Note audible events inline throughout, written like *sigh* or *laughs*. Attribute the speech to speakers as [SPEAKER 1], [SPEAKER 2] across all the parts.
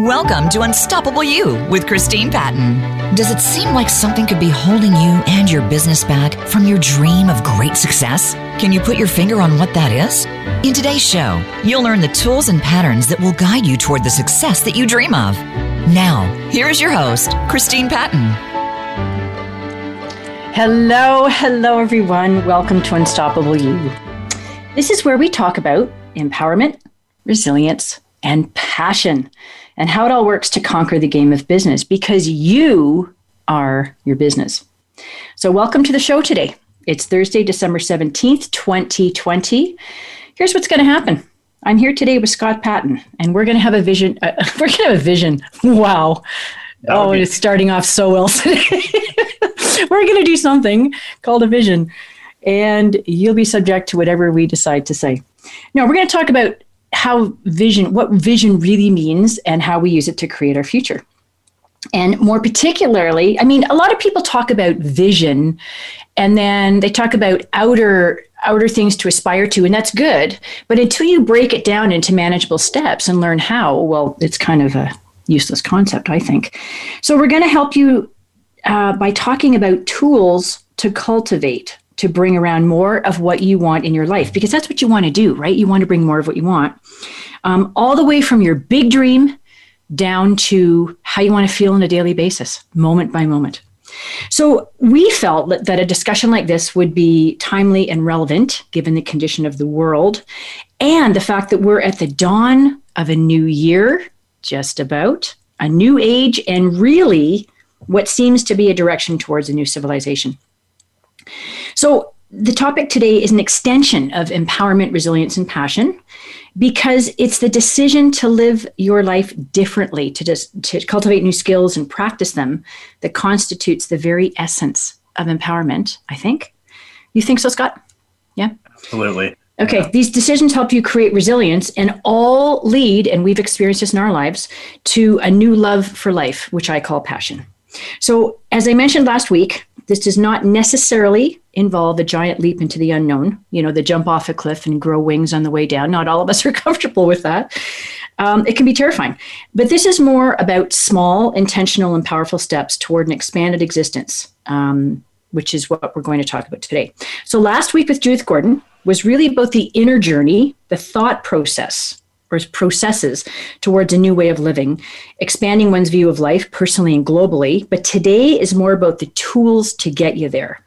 [SPEAKER 1] Welcome to Unstoppable You with Christine Patton. Does it seem like something could be holding you and your business back from your dream of great success? Can you put your finger on what that is? In today's show, you'll learn the tools and patterns that will guide you toward the success that you dream of. Now, here is your host, Christine Patton.
[SPEAKER 2] Hello, hello, everyone. Welcome to Unstoppable You. This is where we talk about empowerment, resilience, and passion and how it all works to conquer the game of business because you are your business. So, welcome to the show today. It's Thursday, December 17th, 2020. Here's what's going to happen. I'm here today with Scott Patton, and we're going to have a vision. Uh, *laughs* we're going to have a vision. Wow. Oh, be- it's starting off so well today. *laughs* we're going to do something called a vision, and you'll be subject to whatever we decide to say. Now, we're going to talk about how vision, what vision really means, and how we use it to create our future. And more particularly, I mean, a lot of people talk about vision and then they talk about outer outer things to aspire to and that's good but until you break it down into manageable steps and learn how well it's kind of a useless concept i think so we're going to help you uh, by talking about tools to cultivate to bring around more of what you want in your life because that's what you want to do, right? You want to bring more of what you want. Um, all the way from your big dream down to how you want to feel on a daily basis, moment by moment. So, we felt that a discussion like this would be timely and relevant given the condition of the world and the fact that we're at the dawn of a new year, just about, a new age, and really what seems to be a direction towards a new civilization. So, the topic today is an extension of empowerment, resilience, and passion because it's the decision to live your life differently, to, just, to cultivate new skills and practice them that constitutes the very essence of empowerment, I think. You think so, Scott? Yeah?
[SPEAKER 3] Absolutely.
[SPEAKER 2] Okay, yeah. these decisions help you create resilience and all lead, and we've experienced this in our lives, to a new love for life, which I call passion. So, as I mentioned last week, this does not necessarily involve a giant leap into the unknown, you know, the jump off a cliff and grow wings on the way down. Not all of us *laughs* are comfortable with that. Um, it can be terrifying. But this is more about small, intentional, and powerful steps toward an expanded existence, um, which is what we're going to talk about today. So, last week with Judith Gordon was really about the inner journey, the thought process or processes towards a new way of living, expanding one's view of life personally and globally. But today is more about the tools to get you there.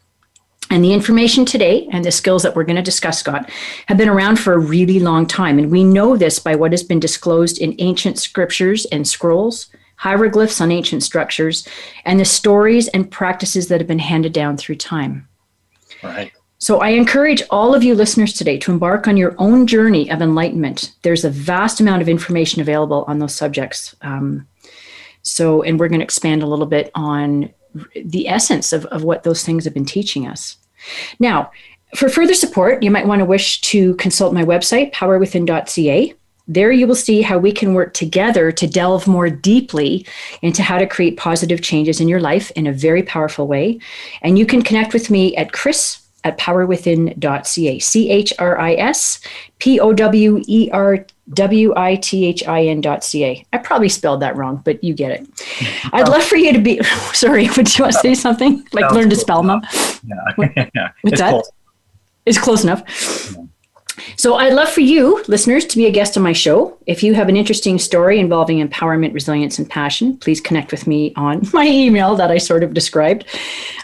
[SPEAKER 2] And the information today and the skills that we're going to discuss, Scott, have been around for a really long time. And we know this by what has been disclosed in ancient scriptures and scrolls, hieroglyphs on ancient structures, and the stories and practices that have been handed down through time.
[SPEAKER 3] Right.
[SPEAKER 2] So I encourage all of you listeners today to embark on your own journey of enlightenment. There's a vast amount of information available on those subjects. Um, so, and we're going to expand a little bit on the essence of, of what those things have been teaching us. Now, for further support, you might want to wish to consult my website, powerwithin.ca. There you will see how we can work together to delve more deeply into how to create positive changes in your life in a very powerful way. And you can connect with me at Chris at powerwithin.ca. C H R I S P O W E R W I T H I probably spelled that wrong, but you get it. I'd love for you to be. *laughs* Sorry, *laughs* would you want to say something? Like learn to spell them?
[SPEAKER 3] Yeah. yeah.
[SPEAKER 2] What's *laughs* it's that? Close. It's close enough. Yeah. So I'd love for you, listeners, to be a guest on my show. If you have an interesting story involving empowerment, resilience, and passion, please connect with me on *laughs* my email that I sort of described.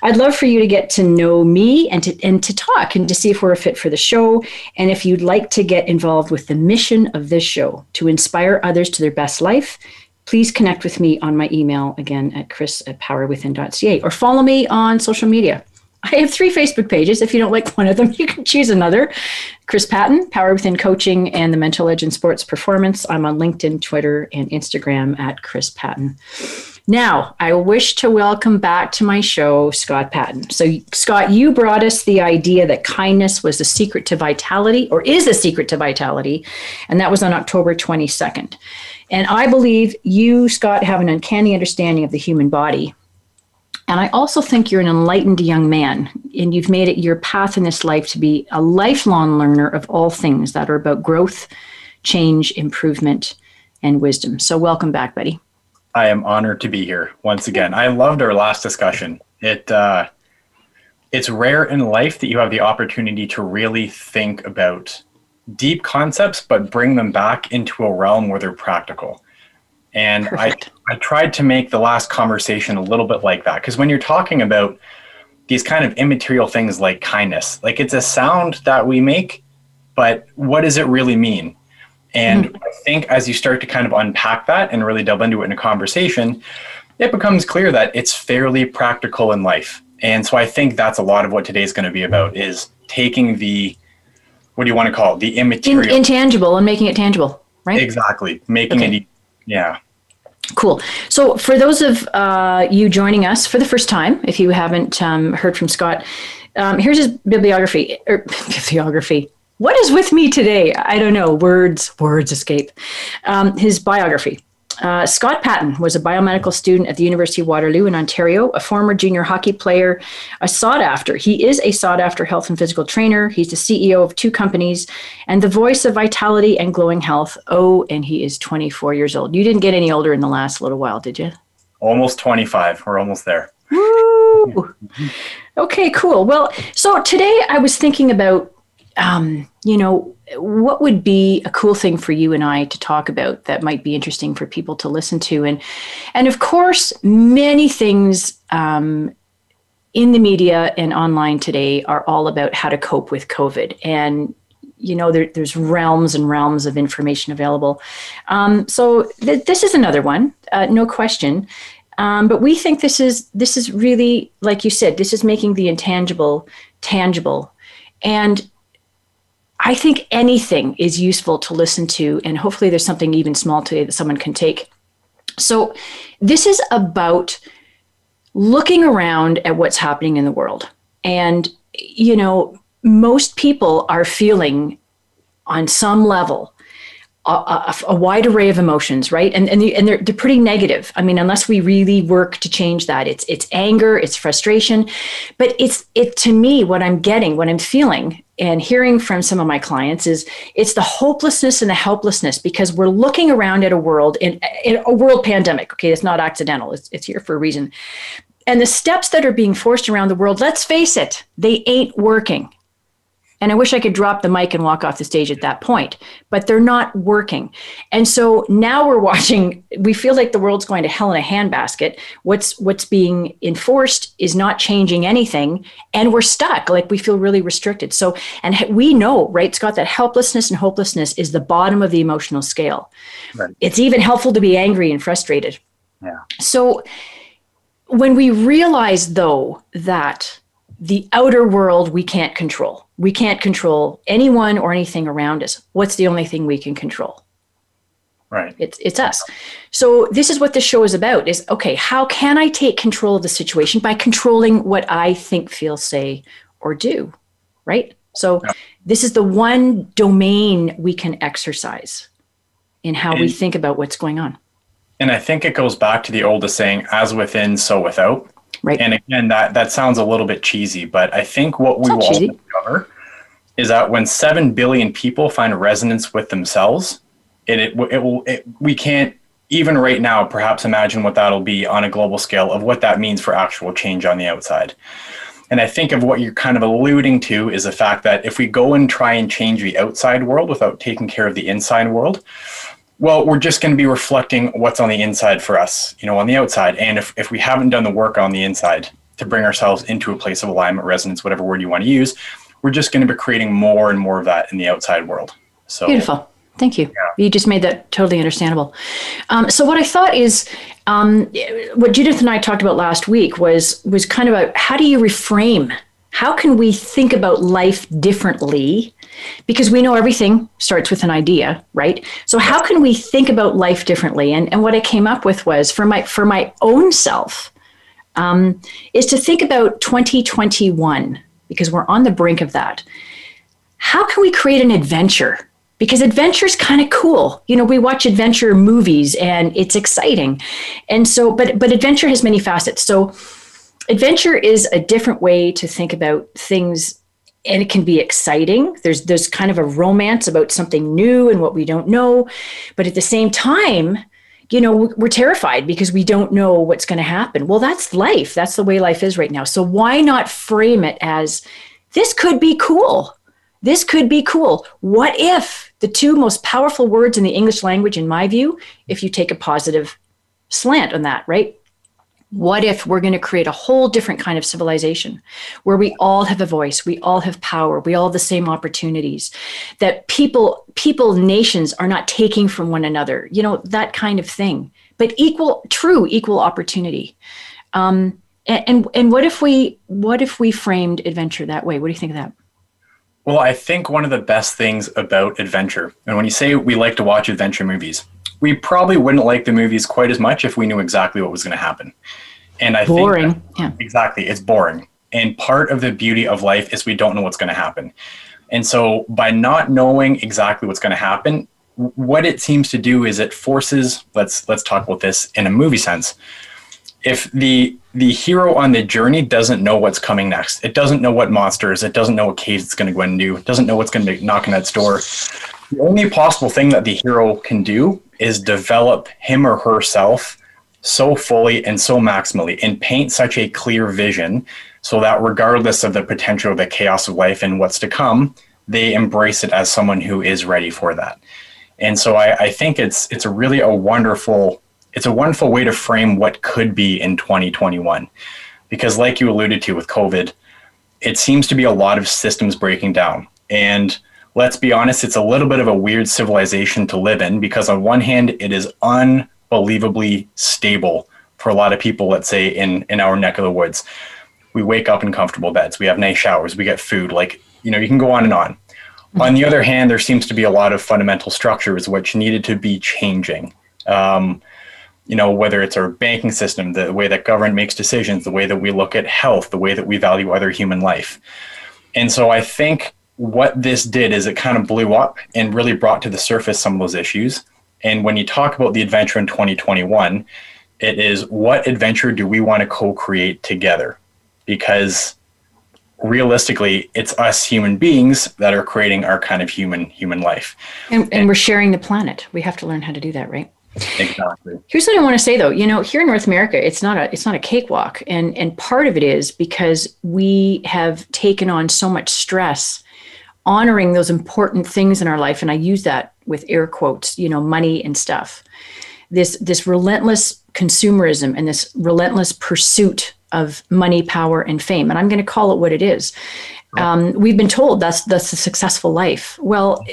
[SPEAKER 2] I'd love for you to get to know me and to and to talk and to see if we're a fit for the show. And if you'd like to get involved with the mission of this show to inspire others to their best life, please connect with me on my email again at chris at powerwithin.ca or follow me on social media. I have three Facebook pages. If you don't like one of them, *laughs* you can choose another. Chris Patton, Power Within Coaching and the Mental Edge in Sports Performance. I'm on LinkedIn, Twitter, and Instagram at Chris Patton. Now, I wish to welcome back to my show Scott Patton. So, Scott, you brought us the idea that kindness was the secret to vitality, or is the secret to vitality, and that was on October 22nd. And I believe you, Scott, have an uncanny understanding of the human body and I also think you're an enlightened young man, and you've made it your path in this life to be a lifelong learner of all things that are about growth, change, improvement, and wisdom. So, welcome back, buddy.
[SPEAKER 3] I am honored to be here once again. I loved our last discussion. It uh, it's rare in life that you have the opportunity to really think about deep concepts, but bring them back into a realm where they're practical. And I, I tried to make the last conversation a little bit like that because when you're talking about these kind of immaterial things like kindness, like it's a sound that we make, but what does it really mean? And mm-hmm. I think as you start to kind of unpack that and really delve into it in a conversation, it becomes clear that it's fairly practical in life. And so I think that's a lot of what today's going to be about is taking the what do you want to call it? The immaterial
[SPEAKER 2] in, intangible and making it tangible, right?
[SPEAKER 3] Exactly. Making okay. it yeah.
[SPEAKER 2] Cool. So, for those of uh, you joining us for the first time, if you haven't um, heard from Scott, um, here's his bibliography. Er, *laughs* bibliography. What is with me today? I don't know. Words, words escape. Um, his biography. Uh, Scott Patton was a biomedical student at the University of Waterloo in Ontario, a former junior hockey player, a sought after. He is a sought after health and physical trainer. He's the CEO of two companies and the voice of vitality and glowing health. Oh, and he is 24 years old. You didn't get any older in the last little while, did you?
[SPEAKER 3] Almost 25. We're almost there.
[SPEAKER 2] Woo! Okay, cool. Well, so today I was thinking about, um, you know, what would be a cool thing for you and I to talk about that might be interesting for people to listen to? And and of course, many things um, in the media and online today are all about how to cope with COVID. And you know, there, there's realms and realms of information available. Um, so th- this is another one, uh, no question. Um, but we think this is this is really, like you said, this is making the intangible tangible. And I think anything is useful to listen to, and hopefully there's something even small today that someone can take. So, this is about looking around at what's happening in the world. And, you know, most people are feeling on some level a, a, a, wide array of emotions, right? And and, the, and they're they're pretty negative. I mean, unless we really work to change that, it's it's anger, it's frustration, but it's it to me what I'm getting, what I'm feeling, and hearing from some of my clients is it's the hopelessness and the helplessness because we're looking around at a world in, in a world pandemic. Okay, it's not accidental; it's it's here for a reason. And the steps that are being forced around the world, let's face it, they ain't working and I wish I could drop the mic and walk off the stage at that point, but they're not working. And so now we're *laughs* watching, we feel like the world's going to hell in a handbasket. What's what's being enforced is not changing anything. And we're stuck. Like we feel really restricted. So, and we know, right, Scott, that helplessness and hopelessness is the bottom of the emotional scale. Right. It's even helpful to be angry and frustrated.
[SPEAKER 3] Yeah.
[SPEAKER 2] So when we realize though that the outer world we can't control. We can't control anyone or anything around us. What's the only thing we can control?
[SPEAKER 3] Right.
[SPEAKER 2] It's it's us. So this is what this show is about is okay, how can I take control of the situation by controlling what I think, feel, say, or do? Right? So yeah. this is the one domain we can exercise in how and, we think about what's going on.
[SPEAKER 3] And I think it goes back to the oldest saying, as within, so without.
[SPEAKER 2] Right.
[SPEAKER 3] And again, that that sounds a little bit cheesy, but I think what we will cheesy. discover is that when seven billion people find resonance with themselves, it it, it will it, we can't even right now perhaps imagine what that'll be on a global scale of what that means for actual change on the outside. And I think of what you're kind of alluding to is the fact that if we go and try and change the outside world without taking care of the inside world, well, we're just going to be reflecting what's on the inside for us, you know, on the outside. And if, if we haven't done the work on the inside to bring ourselves into a place of alignment, resonance, whatever word you want to use, we're just going to be creating more and more of that in the outside world. So
[SPEAKER 2] beautiful. Thank you. Yeah. You just made that totally understandable. Um, so what I thought is, um, what Judith and I talked about last week was was kind of a how do you reframe? How can we think about life differently? Because we know everything starts with an idea right? So how can we think about life differently? And, and what i came up with was for my for my own self um, is to think about 2021 because we're on the brink of that. How can we create an adventure? Because adventure is kind of cool. You know we watch adventure movies and it's exciting. And so but but adventure has many facets. So adventure is a different way to think about things and it can be exciting. There's there's kind of a romance about something new and what we don't know, but at the same time, you know, we're terrified because we don't know what's going to happen. Well, that's life. That's the way life is right now. So why not frame it as this could be cool? This could be cool. What if the two most powerful words in the English language, in my view, if you take a positive slant on that, right? What if we're going to create a whole different kind of civilization where we all have a voice, we all have power, we all have the same opportunities, that people, people, nations are not taking from one another, you know, that kind of thing, but equal, true equal opportunity. Um, and, and, and what if we, what if we framed adventure that way? What do you think of that?
[SPEAKER 3] Well, I think one of the best things about adventure, and when you say we like to watch adventure movies, we probably wouldn't like the movies quite as much if we knew exactly what was going to happen. And I
[SPEAKER 2] boring.
[SPEAKER 3] think
[SPEAKER 2] yeah.
[SPEAKER 3] exactly, it's boring. And part of the beauty of life is we don't know what's going to happen. And so by not knowing exactly what's going to happen, what it seems to do is it forces let's let's talk about this in a movie sense. If the the hero on the journey doesn't know what's coming next, it doesn't know what monsters, it doesn't know what caves it's going to go into, it doesn't know what's going to be knocking at its door. The only possible thing that the hero can do is develop him or herself so fully and so maximally and paint such a clear vision so that regardless of the potential of the chaos of life and what's to come, they embrace it as someone who is ready for that. And so I, I think it's it's a really a wonderful it's a wonderful way to frame what could be in 2021. Because like you alluded to with COVID, it seems to be a lot of systems breaking down. And let's be honest, it's a little bit of a weird civilization to live in because, on one hand, it is unbelievably stable for a lot of people, let's say in, in our neck of the woods. We wake up in comfortable beds, we have nice showers, we get food. Like, you know, you can go on and on. On the other hand, there seems to be a lot of fundamental structures which needed to be changing. Um, you know, whether it's our banking system, the way that government makes decisions, the way that we look at health, the way that we value other human life. And so I think what this did is it kind of blew up and really brought to the surface some of those issues. And when you talk about the adventure in 2021, it is what adventure do we want to co create together? Because realistically, it's us human beings that are creating our kind of human human life.
[SPEAKER 2] And, and, and we're sharing the planet. We have to learn how to do that, right?
[SPEAKER 3] Exactly.
[SPEAKER 2] Here's what I want to say though. You know, here in North America, it's not a it's not a cakewalk. And and part of it is because we have taken on so much stress honoring those important things in our life. And i use that with air quotes you know money and stuff. This this relentless consumerism and this relentless pursuit of money power and fame. And i'm going to call it what it is. Um, we've been told that's that's a successful life. Well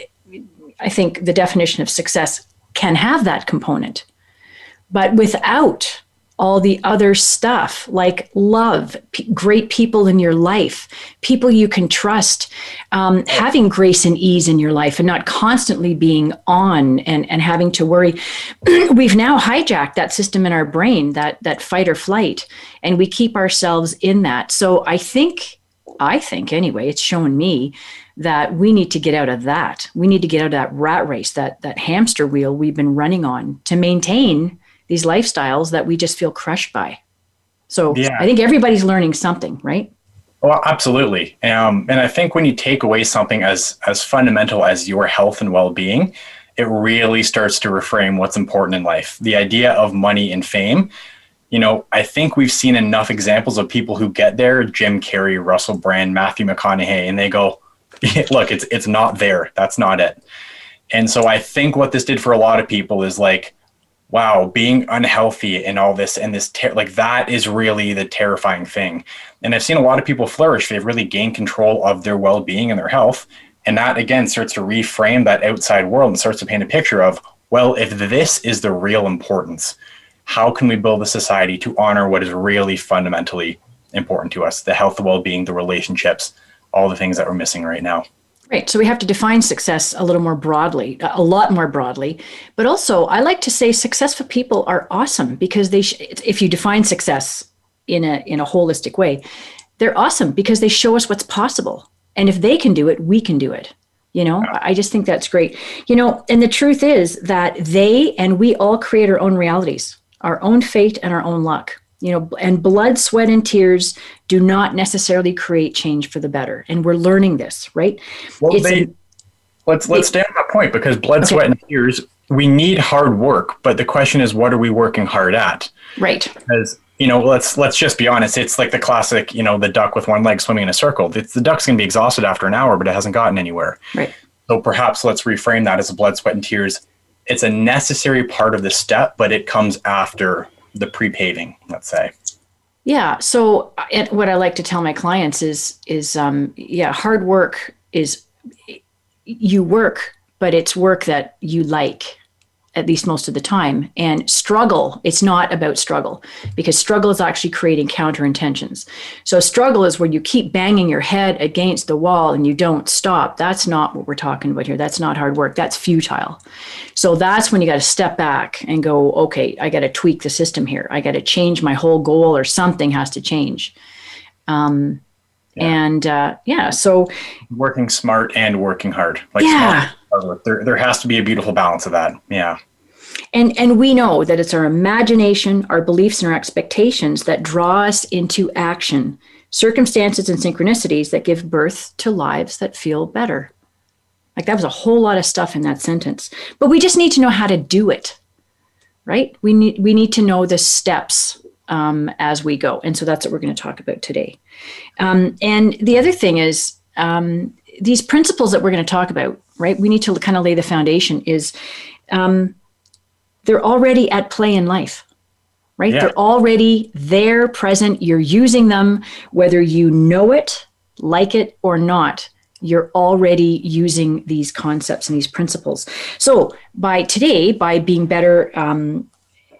[SPEAKER 2] i think the definition of success can have that component. But without all the other stuff like love, p- great people in your life, people you can trust, um, having grace and ease in your life, and not constantly being on and, and having to worry. *clears throat* We've now hijacked that system in our brain, that that fight or flight, and we keep ourselves in that. So I think, I think anyway, it's shown me that we need to get out of that. We need to get out of that rat race, that that hamster wheel we've been running on to maintain these lifestyles that we just feel crushed by. So yeah. I think everybody's learning something, right?
[SPEAKER 3] Well, absolutely. Um, and I think when you take away something as as fundamental as your health and well being, it really starts to reframe what's important in life. The idea of money and fame. You know, I think we've seen enough examples of people who get there, Jim Carrey, Russell Brand, Matthew McConaughey, and they go, *laughs* look, it's it's not there. That's not it. And so I think what this did for a lot of people is like, wow, being unhealthy and all this and this ter- like that is really the terrifying thing. And I've seen a lot of people flourish. They've really gained control of their well-being and their health, and that again starts to reframe that outside world and starts to paint a picture of, well, if this is the real importance, how can we build a society to honor what is really fundamentally important to us, the health, the well-being, the relationships, all the things that we're missing right now.
[SPEAKER 2] Right. So we have to define success a little more broadly, a lot more broadly. But also, I like to say successful people are awesome because they, sh- if you define success in a in a holistic way, they're awesome because they show us what's possible. And if they can do it, we can do it. You know, I just think that's great. You know, and the truth is that they and we all create our own realities, our own fate, and our own luck. You know and blood sweat and tears do not necessarily create change for the better. And we're learning this right?
[SPEAKER 3] Well, they, let's let's stay on that point because blood okay. sweat and tears we need hard work but the question is what are we working hard at?
[SPEAKER 2] Right.
[SPEAKER 3] Because you know let's let's just be honest it's like the classic you know the duck with one leg swimming in a circle. It's, the duck's going to be exhausted after an hour but it hasn't gotten anywhere.
[SPEAKER 2] Right.
[SPEAKER 3] So perhaps let's reframe that as a blood sweat and tears. It's a necessary part of the step but it comes after the pre-paving, let's say.
[SPEAKER 2] Yeah. So it, what I like to tell my clients is is um, yeah, hard work is you work, but it's work that you like at least most of the time. And struggle, it's not about struggle because struggle is actually creating counter intentions. So, struggle is where you keep banging your head against the wall and you don't stop. That's not what we're talking about here. That's not hard work. That's futile. So, that's when you got to step back and go, okay, I got to tweak the system here. I got to change my whole goal or something has to change. Um, yeah. And uh, yeah, so
[SPEAKER 3] working smart and working hard.
[SPEAKER 2] Like yeah.
[SPEAKER 3] Smart, there, there has to be a beautiful balance of that. Yeah.
[SPEAKER 2] And, and we know that it's our imagination, our beliefs, and our expectations that draw us into action, circumstances and synchronicities that give birth to lives that feel better. Like that was a whole lot of stuff in that sentence. But we just need to know how to do it, right? We need, we need to know the steps um, as we go. And so that's what we're going to talk about today. Um, and the other thing is um, these principles that we're going to talk about, right? We need to kind of lay the foundation is um, they're already at play in life right? Yeah. they're already there present you're using them. Whether you know it like it or not you're already using these concepts and these principles. So by today by being better um,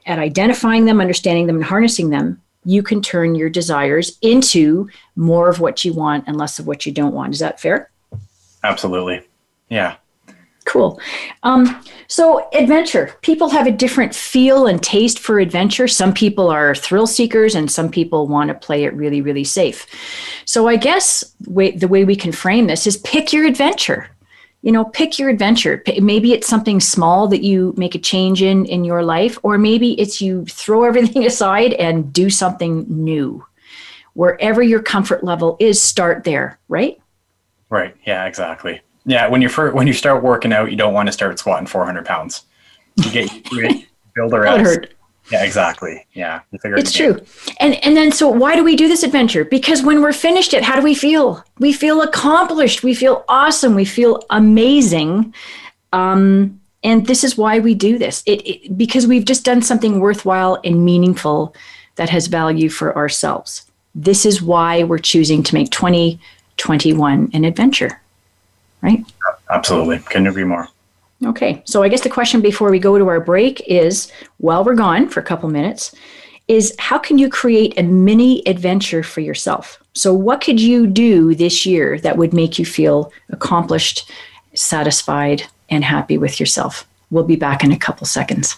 [SPEAKER 2] at identifying them understanding them and harnessing them you can turn your desires into more of what you want and less of what you don't want. Is that fair?
[SPEAKER 3] Absolutely yeah
[SPEAKER 2] Cool. Um, so, adventure. People have a different feel and taste for adventure. Some people are thrill seekers, and some people want to play it really, really safe. So, I guess way, the way we can frame this is pick your adventure. You know, pick your adventure. Maybe it's something small that you make a change in in your life, or maybe it's you throw *laughs* everything aside and do something new. Wherever your comfort level is, start there. Right.
[SPEAKER 3] Right. Yeah. Exactly. Yeah, when you first, when you start working out, you don't want to start squatting 400 pounds. You get build a *laughs* reps. Yeah, exactly. Yeah,
[SPEAKER 2] it's true. And and then so why do we do this adventure? Because when we're finished it, how do we feel? We feel accomplished. We feel awesome. We feel amazing. Um, and this is why we do this. It, it because we've just done something worthwhile and meaningful that has value for ourselves. This is why we're choosing to make 2021 an adventure right?
[SPEAKER 3] Absolutely. Couldn't agree more.
[SPEAKER 2] Okay. So I guess the question before we go to our break is while we're gone for a couple minutes, is how can you create a mini adventure for yourself? So, what could you do this year that would make you feel accomplished, satisfied, and happy with yourself? We'll be back in a couple seconds.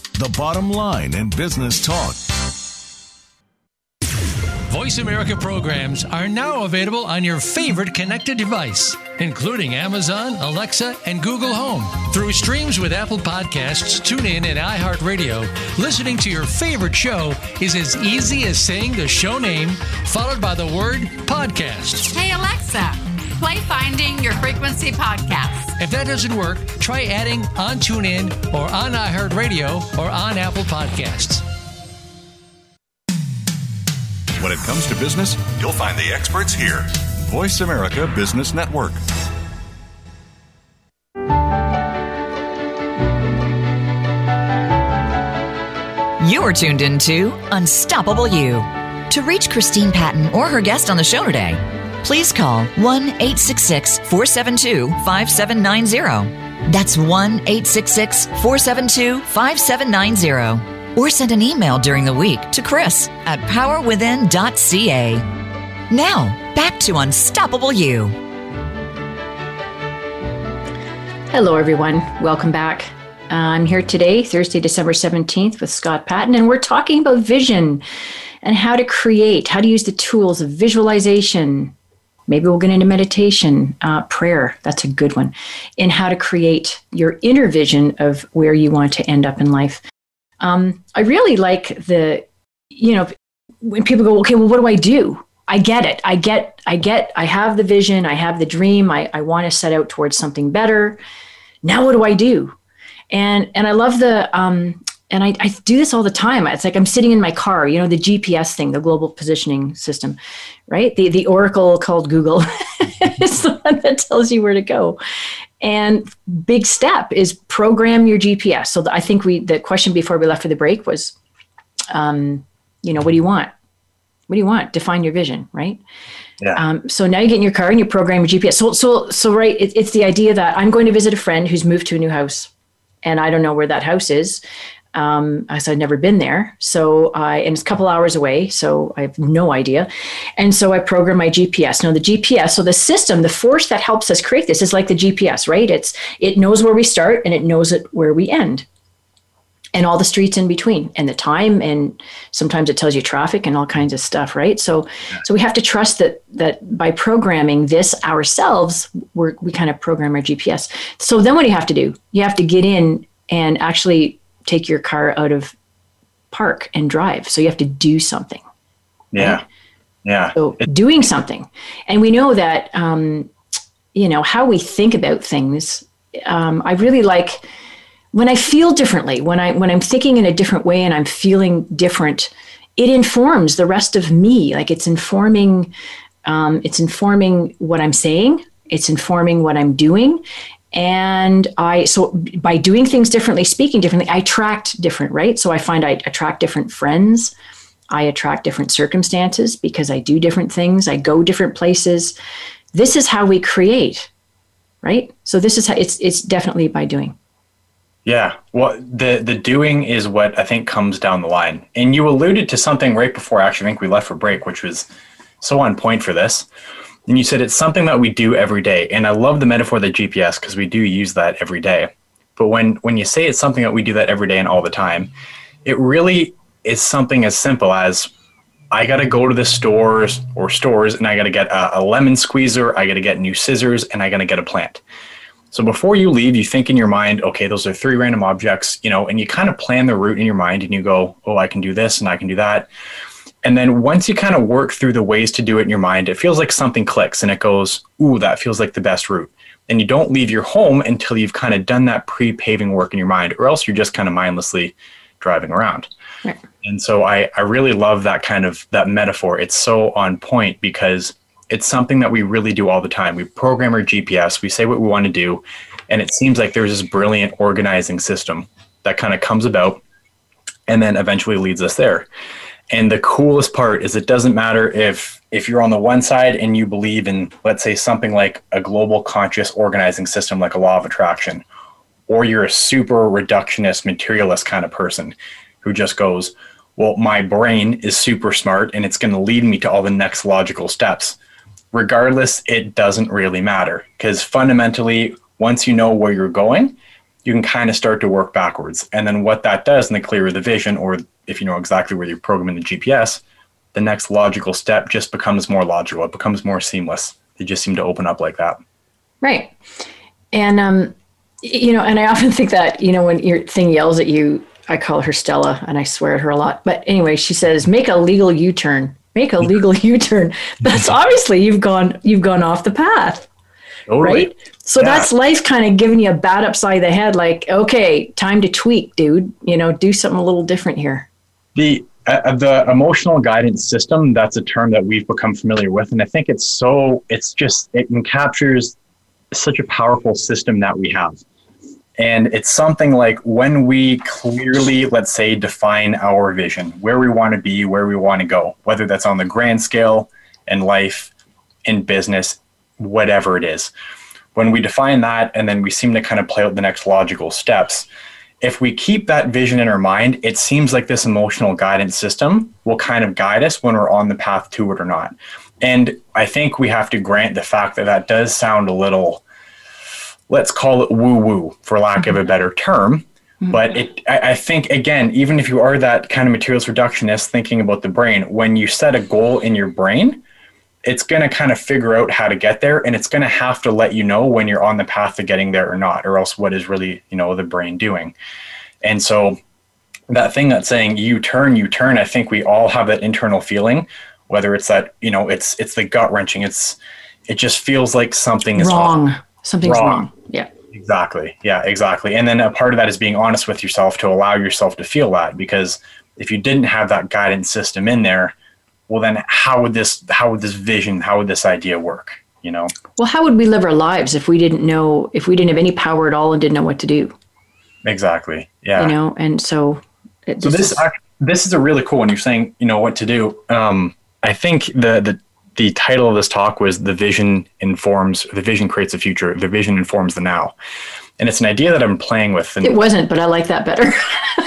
[SPEAKER 4] the bottom line in business talk.
[SPEAKER 5] Voice America programs are now available on your favorite connected device, including Amazon, Alexa, and Google Home. Through streams with Apple Podcasts, TuneIn, and iHeartRadio, listening to your favorite show is as easy as saying the show name followed by the word podcast.
[SPEAKER 6] Hey, Alexa play Finding Your Frequency podcast.
[SPEAKER 5] If that doesn't work, try adding on TuneIn or on iHeartRadio or on Apple Podcasts.
[SPEAKER 4] When it comes to business, you'll find the experts here. Voice America Business Network.
[SPEAKER 1] You're tuned into Unstoppable You. To reach Christine Patton or her guest on the show today, please call 1 866 472 5790. That's 1 866 472 5790. Or send an email during the week to Chris at powerwithin.ca. Now, back to Unstoppable You.
[SPEAKER 2] Hello, everyone. Welcome back. Uh, I'm here today, Thursday, December 17th, with Scott Patton, and we're talking about vision and how to create, how to use the tools of visualization. Maybe we'll get into meditation, uh, prayer. That's a good one. In how to create your inner vision of where you want to end up in life. Um, I really like the, you know, when people go, okay, well, what do I do? I get it. I get, I get, I have the vision, I have the dream, I, I want to set out towards something better. Now what do I do? and and I love the um, and I, I do this all the time. It's like I'm sitting in my car, you know, the GPS thing, the global positioning system, right? The the Oracle called Google *laughs* is the one that tells you where to go. And big step is program your GPS. So I think we the question before we left for the break was, um, you know, what do you want? What do you want? Define your vision, right? Yeah. Um, so now you get in your car and you program your GPS. So so so right, it, it's the idea that I'm going to visit a friend who's moved to a new house and I don't know where that house is. Um, I said I'd never been there, so I and it's a couple hours away, so I have no idea. And so I program my GPS. Now the GPS, so the system, the force that helps us create this is like the GPS, right? It's it knows where we start and it knows it where we end and all the streets in between and the time and sometimes it tells you traffic and all kinds of stuff right so so we have to trust that that by programming this ourselves we're, we kind of program our gps so then what do you have to do you have to get in and actually take your car out of park and drive so you have to do something
[SPEAKER 3] yeah right? yeah
[SPEAKER 2] so doing something and we know that um, you know how we think about things um, i really like when I feel differently, when I when I'm thinking in a different way and I'm feeling different, it informs the rest of me. Like it's informing, um, it's informing what I'm saying. It's informing what I'm doing, and I so by doing things differently, speaking differently, I attract different. Right. So I find I attract different friends. I attract different circumstances because I do different things. I go different places. This is how we create, right? So this is how it's it's definitely by doing.
[SPEAKER 3] Yeah, well, the the doing is what I think comes down the line. And you alluded to something right before actually I think we left for break, which was so on point for this. And you said it's something that we do every day. And I love the metaphor of the GPS because we do use that every day. But when when you say it's something that we do that every day and all the time, it really is something as simple as I got to go to the stores or stores and I got to get a, a lemon squeezer, I got to get new scissors, and I got to get a plant. So before you leave, you think in your mind, okay, those are three random objects, you know, and you kind of plan the route in your mind and you go, oh, I can do this and I can do that. And then once you kind of work through the ways to do it in your mind, it feels like something clicks and it goes, ooh, that feels like the best route. And you don't leave your home until you've kind of done that pre paving work in your mind, or else you're just kind of mindlessly driving around. Right. And so I, I really love that kind of that metaphor. It's so on point because it's something that we really do all the time. We program our GPS, we say what we want to do, and it seems like there's this brilliant organizing system that kind of comes about and then eventually leads us there. And the coolest part is it doesn't matter if if you're on the one side and you believe in let's say something like a global conscious organizing system like a law of attraction or you're a super reductionist materialist kind of person who just goes, well, my brain is super smart and it's going to lead me to all the next logical steps regardless, it doesn't really matter because fundamentally, once you know where you're going, you can kind of start to work backwards. And then what that does, and the clearer the vision, or if you know exactly where you're programming the GPS, the next logical step just becomes more logical. It becomes more seamless. They just seem to open up like that.
[SPEAKER 2] Right. And, um, you know, and I often *laughs* think that, you know, when your thing yells at you, I call her Stella and I swear at her a lot. But anyway, she says, make a legal U turn make a legal *laughs* U-turn. That's *laughs* obviously you've gone you've gone off the path. Totally. Right? So yeah. that's life kind of giving you a bat upside the head like, okay, time to tweak, dude. You know, do something a little different here.
[SPEAKER 3] The uh, the emotional guidance system, that's a term that we've become familiar with and I think it's so it's just it captures such a powerful system that we have. And it's something like when we clearly, let's say, define our vision, where we want to be, where we want to go, whether that's on the grand scale in life, in business, whatever it is. When we define that and then we seem to kind of play out the next logical steps, if we keep that vision in our mind, it seems like this emotional guidance system will kind of guide us when we're on the path to it or not. And I think we have to grant the fact that that does sound a little, let's call it woo woo, for lack of a better term. Mm-hmm. But it, I, I think, again, even if you are that kind of materials reductionist thinking about the brain, when you set a goal in your brain, it's going to kind of figure out how to get there and it's going to have to let you know when you're on the path to getting there or not or else what is really you know the brain doing. And so that thing that's saying you turn you turn i think we all have that internal feeling whether it's that you know it's it's the gut wrenching it's it just feels like something is
[SPEAKER 2] wrong. Off. something's wrong. wrong. Yeah.
[SPEAKER 3] Exactly. Yeah exactly. And then a part of that is being honest with yourself to allow yourself to feel that because if you didn't have that guidance system in there well then how would this how would this vision how would this idea work you know?
[SPEAKER 2] Well how would we live our lives if we didn't know if we didn't have any power at all and didn't know what to do?
[SPEAKER 3] Exactly yeah.
[SPEAKER 2] You know and so
[SPEAKER 3] so this is, this is a really cool one. You're saying you know what to do. Um i think the the the title of this talk was the vision informs the vision creates the future the vision informs the now. And it's an idea that i'm playing with and,
[SPEAKER 2] it wasn't but i like that better. *laughs*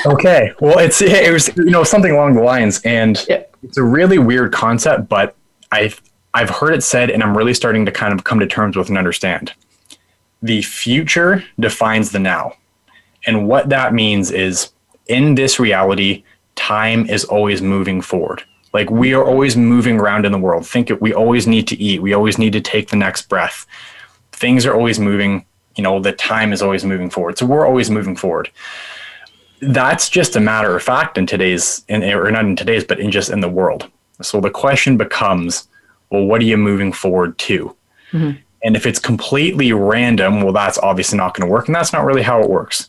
[SPEAKER 3] Okay well it's it was you know something along the lines and yeah it's a really weird concept, but I've I've heard it said, and I'm really starting to kind of come to terms with and understand. The future defines the now. And what that means is in this reality, time is always moving forward. Like we are always moving around in the world. Think it, we always need to eat. We always need to take the next breath. Things are always moving. You know, the time is always moving forward. So we're always moving forward that's just a matter of fact in today's in, or not in today's but in just in the world. So the question becomes well what are you moving forward to? Mm-hmm. and if it's completely random well that's obviously not going to work and that's not really how it works.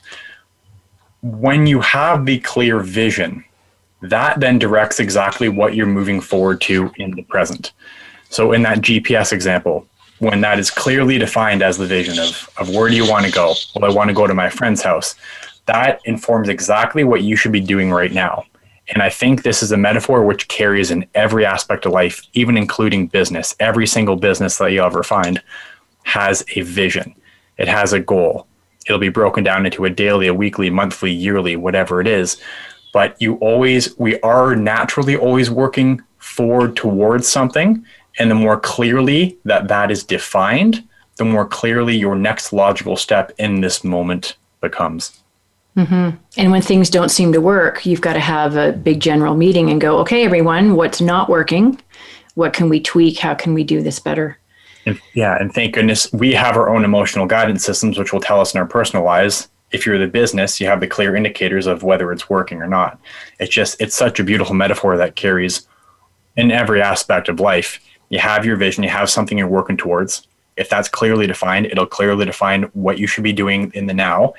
[SPEAKER 3] When you have the clear vision that then directs exactly what you're moving forward to in the present. So in that gps example when that is clearly defined as the vision of, of where do you want to go? Well i want to go to my friend's house that informs exactly what you should be doing right now. And I think this is a metaphor which carries in every aspect of life, even including business. Every single business that you ever find has a vision, it has a goal. It'll be broken down into a daily, a weekly, monthly, yearly, whatever it is. But you always, we are naturally always working forward towards something. And the more clearly that that is defined, the more clearly your next logical step in this moment becomes.
[SPEAKER 2] Mm-hmm. And when things don't seem to work, you've got to have a big general meeting and go, okay, everyone, what's not working? What can we tweak? How can we do this better?
[SPEAKER 3] And, yeah, and thank goodness we have our own emotional guidance systems, which will tell us in our personal lives. If you're the business, you have the clear indicators of whether it's working or not. It's just, it's such a beautiful metaphor that carries in every aspect of life. You have your vision, you have something you're working towards. If that's clearly defined, it'll clearly define what you should be doing in the now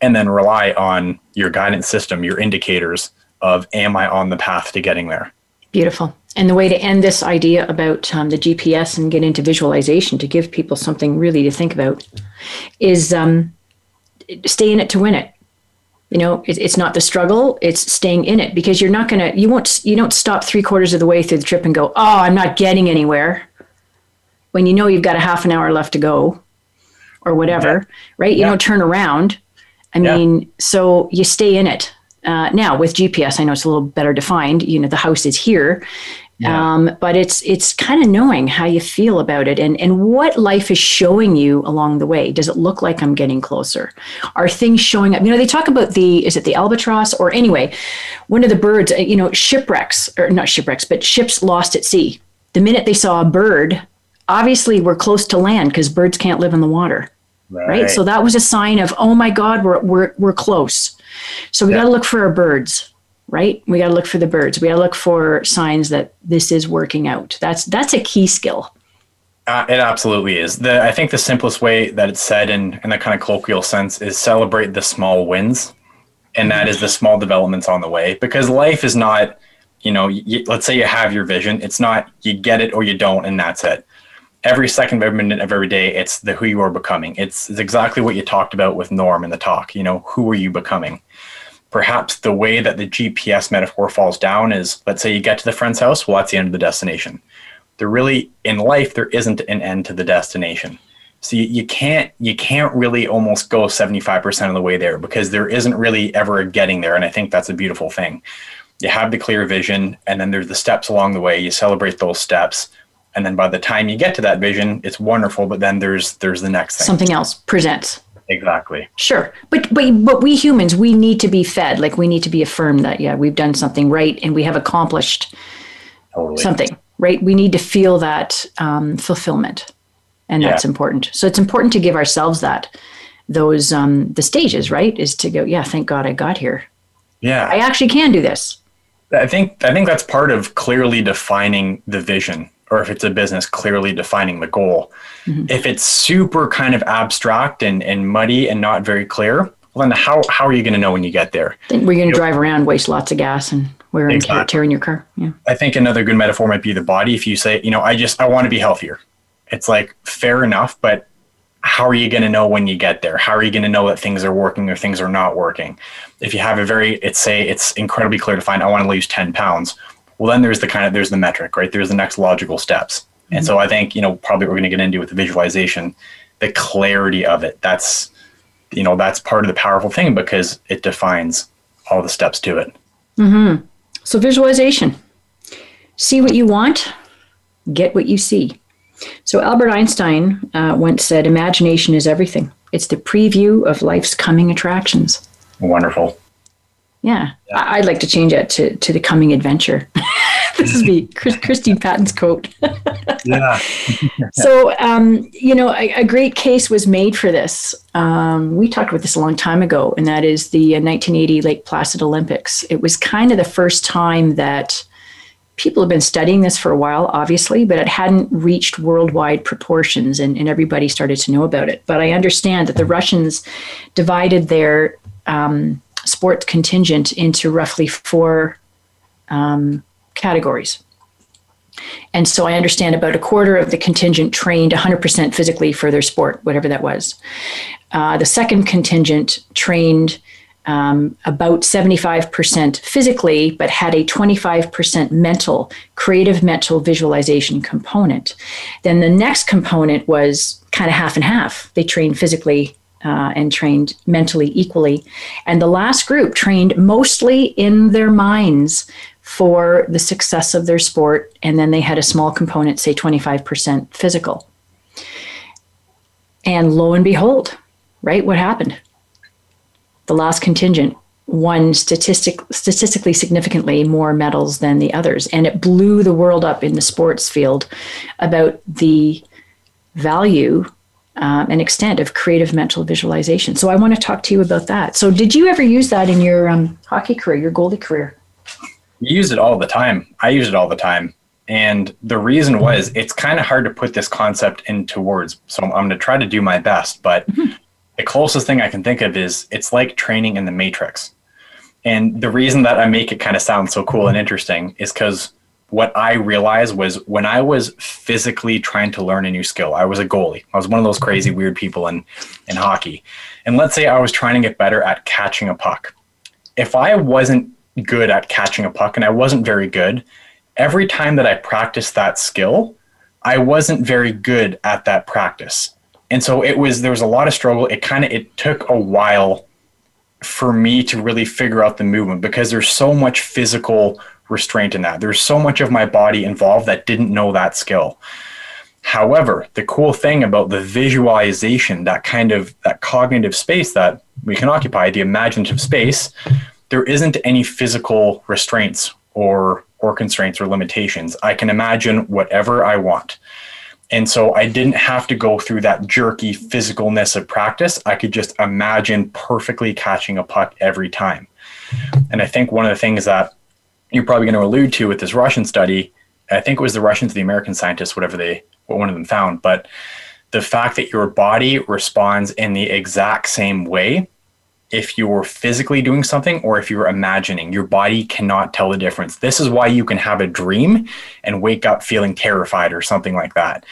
[SPEAKER 3] and then rely on your guidance system, your indicators of am I on the path to getting there?
[SPEAKER 2] Beautiful. And the way to end this idea about um, the GPS and get into visualization to give people something really to think about is um, stay in it to win it. You know, it, it's not the struggle; it's staying in it because you're not gonna, you won't, you don't stop three quarters of the way through the trip and go, "Oh, I'm not getting anywhere." When you know you've got a half an hour left to go, or whatever, yeah. right? You yeah. don't turn around I yeah. mean, so you stay in it. Uh, now with GPS, I know it's a little better defined. You know, the house is here, yeah. um, but it's it's kind of knowing how you feel about it and and what life is showing you along the way. Does it look like I'm getting closer? Are things showing up? You know, they talk about the is it the albatross or anyway, one of the birds. Uh, you know, shipwrecks or not shipwrecks, but ships lost at sea. The minute they saw a bird, obviously we're close to land because birds can't live in the water. Right. right. So that was a sign of, oh my God, we're, we're, we're close. So we yeah. got to look for our birds, right? We got to look for the birds. We got to look for signs that this is working out. That's, that's a key skill.
[SPEAKER 3] Uh, it absolutely is. The, I think the simplest way that it's said in, in that kind of colloquial sense is celebrate the small wins. And that is the small developments on the way because life is not, you know, you, let's say you have your vision. It's not you get it or you don't, and that's it every second every minute of every day, it's the who you are becoming. It's, it's exactly what you talked about with Norm in the talk. You know, who are you becoming? Perhaps the way that the GPS metaphor falls down is let's say you get to the friend's house, well, that's the end of the destination. There really, in life, there isn't an end to the destination. So you, you can't you can't really almost go 75% of the way there because there isn't really ever a getting there. And I think that's a beautiful thing. You have the clear vision, and then there's the steps along the way. You celebrate those steps and then by the time you get to that vision it's wonderful but then there's there's the next thing.
[SPEAKER 2] Something else presents.
[SPEAKER 3] Exactly.
[SPEAKER 2] Sure. But but but we humans we need to be fed. Like we need to be affirmed that yeah we've done something right and we have accomplished totally. something right? We need to feel that um, fulfillment. And that's important. So it's important to give ourselves that those um, the stages right? Is to go yeah thank god i got here.
[SPEAKER 3] Yeah.
[SPEAKER 2] I actually can do this.
[SPEAKER 3] I think i think that's part of clearly defining the vision or if it's a business clearly defining the goal. Mm-hmm. If it's super kind of abstract and, and muddy and not very clear, well, then how, how are you going to know when you get there?
[SPEAKER 2] Then we're going to drive around, waste lots of gas and wear exactly. and tear in your car. Yeah.
[SPEAKER 3] I think another good metaphor might be the body. If you say, you know, I just, I want to be healthier. It's like fair enough, but how are you going to know when you get there? How are you going to know that things are working or things are not working? If you have a very, it's say it's incredibly clear to find, I want to lose 10 pounds well then there's the kind of there's the metric right there's the next logical steps mm-hmm. and so i think you know probably we're going to get into with the visualization the clarity of it that's you know that's part of the powerful thing because it defines all the steps to it
[SPEAKER 2] mm-hmm. so visualization see what you want get what you see so albert einstein uh, once said imagination is everything it's the preview of life's coming attractions
[SPEAKER 3] wonderful
[SPEAKER 2] yeah. yeah. I'd like to change it to, to the coming adventure. *laughs* this is me, *laughs* Christine Patton's quote. *laughs*
[SPEAKER 3] yeah. *laughs*
[SPEAKER 2] so, um, you know, a, a, great case was made for this. Um, we talked about this a long time ago, and that is the 1980 uh, Lake Placid Olympics. It was kind of the first time that people have been studying this for a while, obviously, but it hadn't reached worldwide proportions, and, and everybody started to know about it. But I understand that the Russians divided their um, sports contingent into roughly four um, categories. And so I understand about a quarter of the contingent trained 100% physically for their sport, whatever that was. Uh, the second contingent trained um, about 75% physically, but had a 25% mental, creative mental visualization component. Then the next component was kind of half and half. They trained physically uh, and trained mentally equally. And the last group trained mostly in their minds for the success of their sport. And then they had a small component, say 25% physical. And lo and behold, right, what happened? The last contingent won statistic, statistically significantly more medals than the others. And it blew the world up in the sports field about the value um, and extent of creative mental visualization. So I want to talk to you about that. So did you ever use that in your um, hockey career, your goalie career?
[SPEAKER 3] You use it all the time. I use it all the time. And the reason was mm-hmm. it's kind of hard to put this concept into words. So I'm going to try to do my best. But mm-hmm. the closest thing I can think of is it's like training in the Matrix. And the reason that I make it kind of sound so cool and mm-hmm. interesting is because what I realized was when I was physically trying to learn a new skill, I was a goalie. I was one of those crazy mm-hmm. weird people in, in hockey. And let's say I was trying to get better at catching a puck. If I wasn't good at catching a puck and I wasn't very good, every time that I practiced that skill, I wasn't very good at that practice. And so it was there was a lot of struggle. It kind of it took a while for me to really figure out the movement because there's so much physical restraint in that. There's so much of my body involved that didn't know that skill. However, the cool thing about the visualization, that kind of that cognitive space that we can occupy, the imaginative space, there isn't any physical restraints or or constraints or limitations. I can imagine whatever I want. And so I didn't have to go through that jerky physicalness of practice. I could just imagine perfectly catching a puck every time. And I think one of the things that you're probably going to allude to with this Russian study. I think it was the Russians, the American scientists, whatever they, what one of them found, but the fact that your body responds in the exact same way if you're physically doing something or if you're imagining. Your body cannot tell the difference. This is why you can have a dream and wake up feeling terrified or something like that.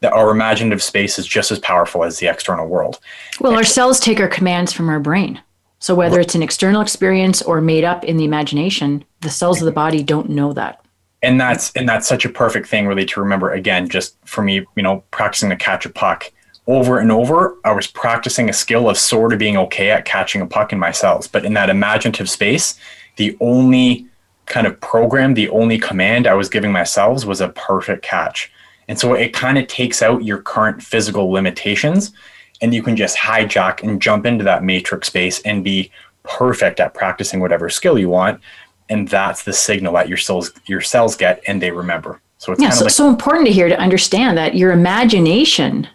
[SPEAKER 3] that our imaginative space is just as powerful as the external world.
[SPEAKER 2] Well, our cells take our commands from our brain. So whether it's an external experience or made up in the imagination, the cells of the body don't know that.
[SPEAKER 3] And that's and that's such a perfect thing really to remember again just for me, you know, practicing to catch a puck over and over, I was practicing a skill of sort of being okay at catching a puck in my cells. But in that imaginative space, the only kind of program, the only command I was giving myself was a perfect catch. And so it kind of takes out your current physical limitations and you can just hijack and jump into that matrix space and be perfect at practicing whatever skill you want. And that's the signal that your cells your cells get and they remember.
[SPEAKER 2] So it's yeah, so, like- so important to hear to understand that your imagination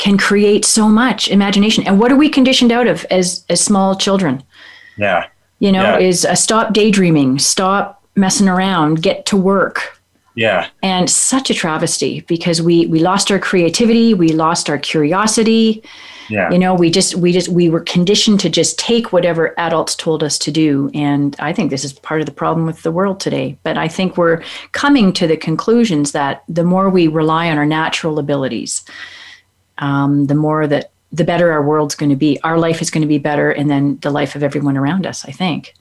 [SPEAKER 2] can create so much imagination. And what are we conditioned out of as as small children?
[SPEAKER 3] Yeah.
[SPEAKER 2] You know,
[SPEAKER 3] yeah.
[SPEAKER 2] is uh, stop daydreaming, stop messing around, get to work
[SPEAKER 3] yeah.
[SPEAKER 2] And such a travesty because we we lost our creativity, we lost our curiosity.
[SPEAKER 3] Yeah.
[SPEAKER 2] You know, we just we just we were conditioned to just take whatever adults told us to do and I think this is part of the problem with the world today. But I think we're coming to the conclusions that the more we rely on our natural abilities, um, the more that the better our world's going to be. Our life is going to be better and then the life of everyone around us, I think.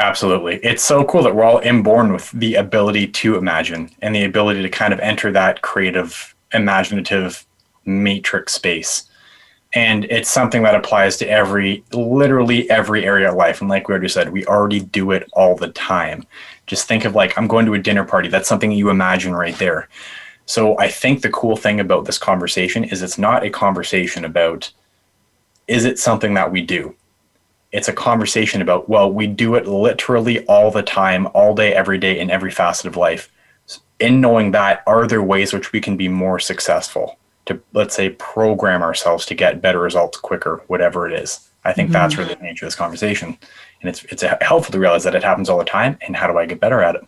[SPEAKER 3] Absolutely. It's so cool that we're all inborn with the ability to imagine and the ability to kind of enter that creative, imaginative matrix space. And it's something that applies to every, literally every area of life. And like we already said, we already do it all the time. Just think of like, I'm going to a dinner party. That's something you imagine right there. So I think the cool thing about this conversation is it's not a conversation about, is it something that we do? it's a conversation about well we do it literally all the time all day every day in every facet of life in knowing that are there ways which we can be more successful to let's say program ourselves to get better results quicker whatever it is i think mm-hmm. that's really the nature of this conversation and it's it's helpful to realize that it happens all the time and how do i get better at it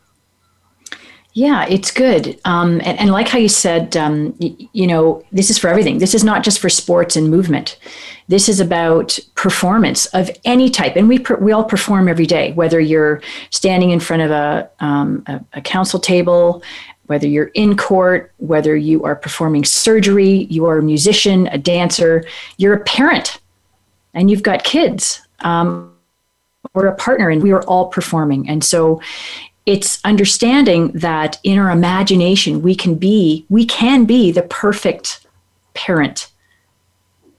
[SPEAKER 2] yeah, it's good. Um, and, and, like how you said, um, y- you know, this is for everything. This is not just for sports and movement. This is about performance of any type. And we, per- we all perform every day, whether you're standing in front of a, um, a, a council table, whether you're in court, whether you are performing surgery, you are a musician, a dancer, you're a parent, and you've got kids um, or a partner, and we are all performing. And so it's understanding that in our imagination we can be we can be the perfect parent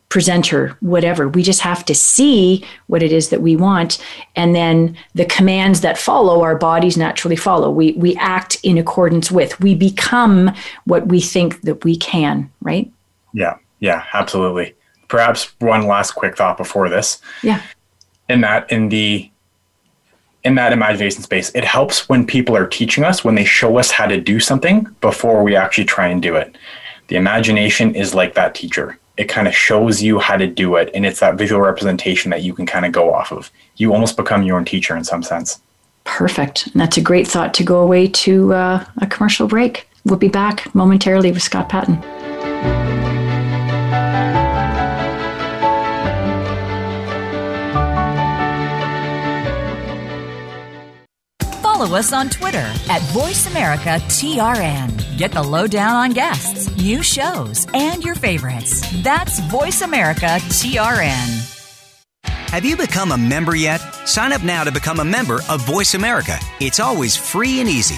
[SPEAKER 2] presenter whatever. We just have to see what it is that we want. And then the commands that follow our bodies naturally follow. We we act in accordance with. We become what we think that we can right?
[SPEAKER 3] Yeah yeah absolutely. Perhaps one last quick thought before this.
[SPEAKER 2] Yeah.
[SPEAKER 3] In that in the in that imagination space, it helps when people are teaching us, when they show us how to do something before we actually try and do it. The imagination is like that teacher. It kind of shows you how to do it, and it's that visual representation that you can kind of go off of. You almost become your own teacher in some sense.
[SPEAKER 2] Perfect. And that's a great thought to go away to uh, a commercial break. We'll be back momentarily with Scott Patton.
[SPEAKER 1] Follow us on Twitter at VoiceAmericaTRN. Get the lowdown on guests, new shows, and your favorites. That's VoiceAmericaTRN.
[SPEAKER 7] Have you become a member yet? Sign up now to become a member of Voice America. It's always free and easy.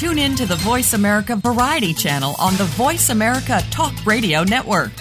[SPEAKER 8] Tune in to the Voice America Variety channel on the Voice America Talk Radio Network.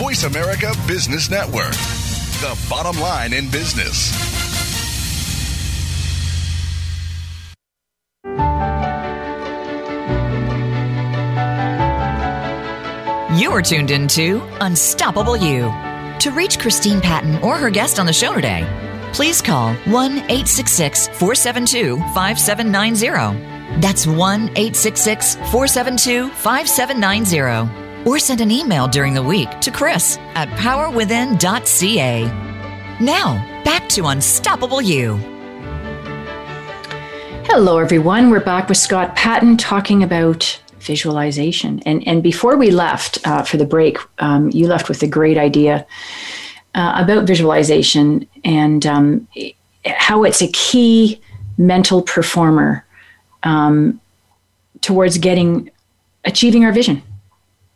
[SPEAKER 4] Voice America Business Network, the bottom line in business.
[SPEAKER 1] You are tuned into Unstoppable You. To reach Christine Patton or her guest on the show today, please call 1 866 472 5790. That's 1 866 472 5790. Or send an email during the week to Chris at powerwithin.ca. Now, back to Unstoppable You.
[SPEAKER 2] Hello, everyone. We're back with Scott Patton talking about visualization. And, and before we left uh, for the break, um, you left with a great idea uh, about visualization and um, how it's a key mental performer um, towards getting achieving our vision.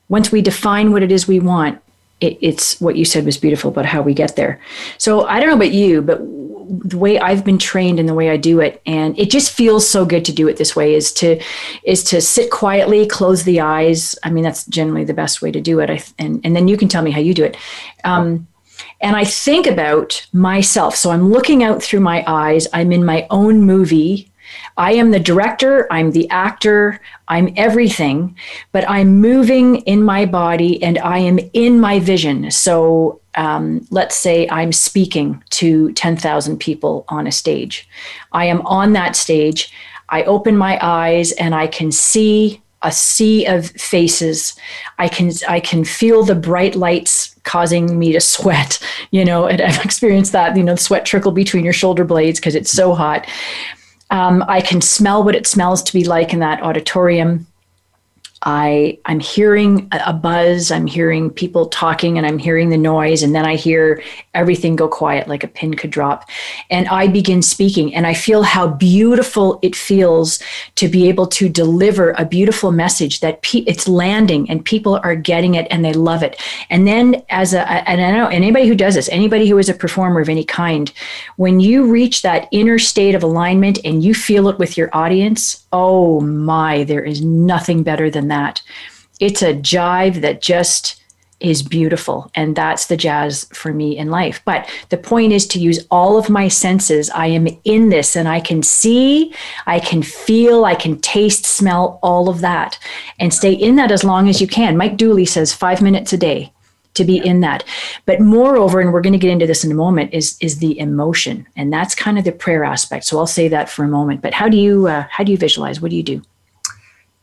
[SPEAKER 2] Once we define what it is we want, it, it's what you said was beautiful about how we get there. So I don't know about you, but the way I've been trained and the way I do it, and it just feels so good to do it this way. Is to is to sit quietly, close the eyes. I mean, that's generally the best way to do it. I, and and then you can tell me how you do it. Um, and I think about myself. So I'm looking out through my eyes. I'm in my own movie. I am the director, I'm the actor, I'm everything, but I'm moving in my body and I am in my vision. So um, let's say I'm speaking to 10,000 people on a stage. I am on that stage. I open my eyes and I can see a sea of faces. I can I can feel the bright lights causing me to sweat. *laughs* You know, and I've experienced that. You know, sweat trickle between your shoulder blades because it's so hot. Um, I can smell what it smells to be like in that auditorium. I I'm hearing a buzz, I'm hearing people talking and I'm hearing the noise and then I hear everything go quiet like a pin could drop and I begin speaking and I feel how beautiful it feels to be able to deliver a beautiful message that pe- it's landing and people are getting it and they love it. And then as a and I know anybody who does this, anybody who is a performer of any kind, when you reach that inner state of alignment and you feel it with your audience, oh my, there is nothing better than that. It's a jive that just is beautiful. And that's the jazz for me in life. But the point is to use all of my senses. I am in this and I can see, I can feel, I can taste, smell, all of that, and stay in that as long as you can. Mike Dooley says five minutes a day to be in that but moreover and we're going to get into this in a moment is is the emotion and that's kind of the prayer aspect so i'll say that for a moment but how do you uh, how do you visualize what do you do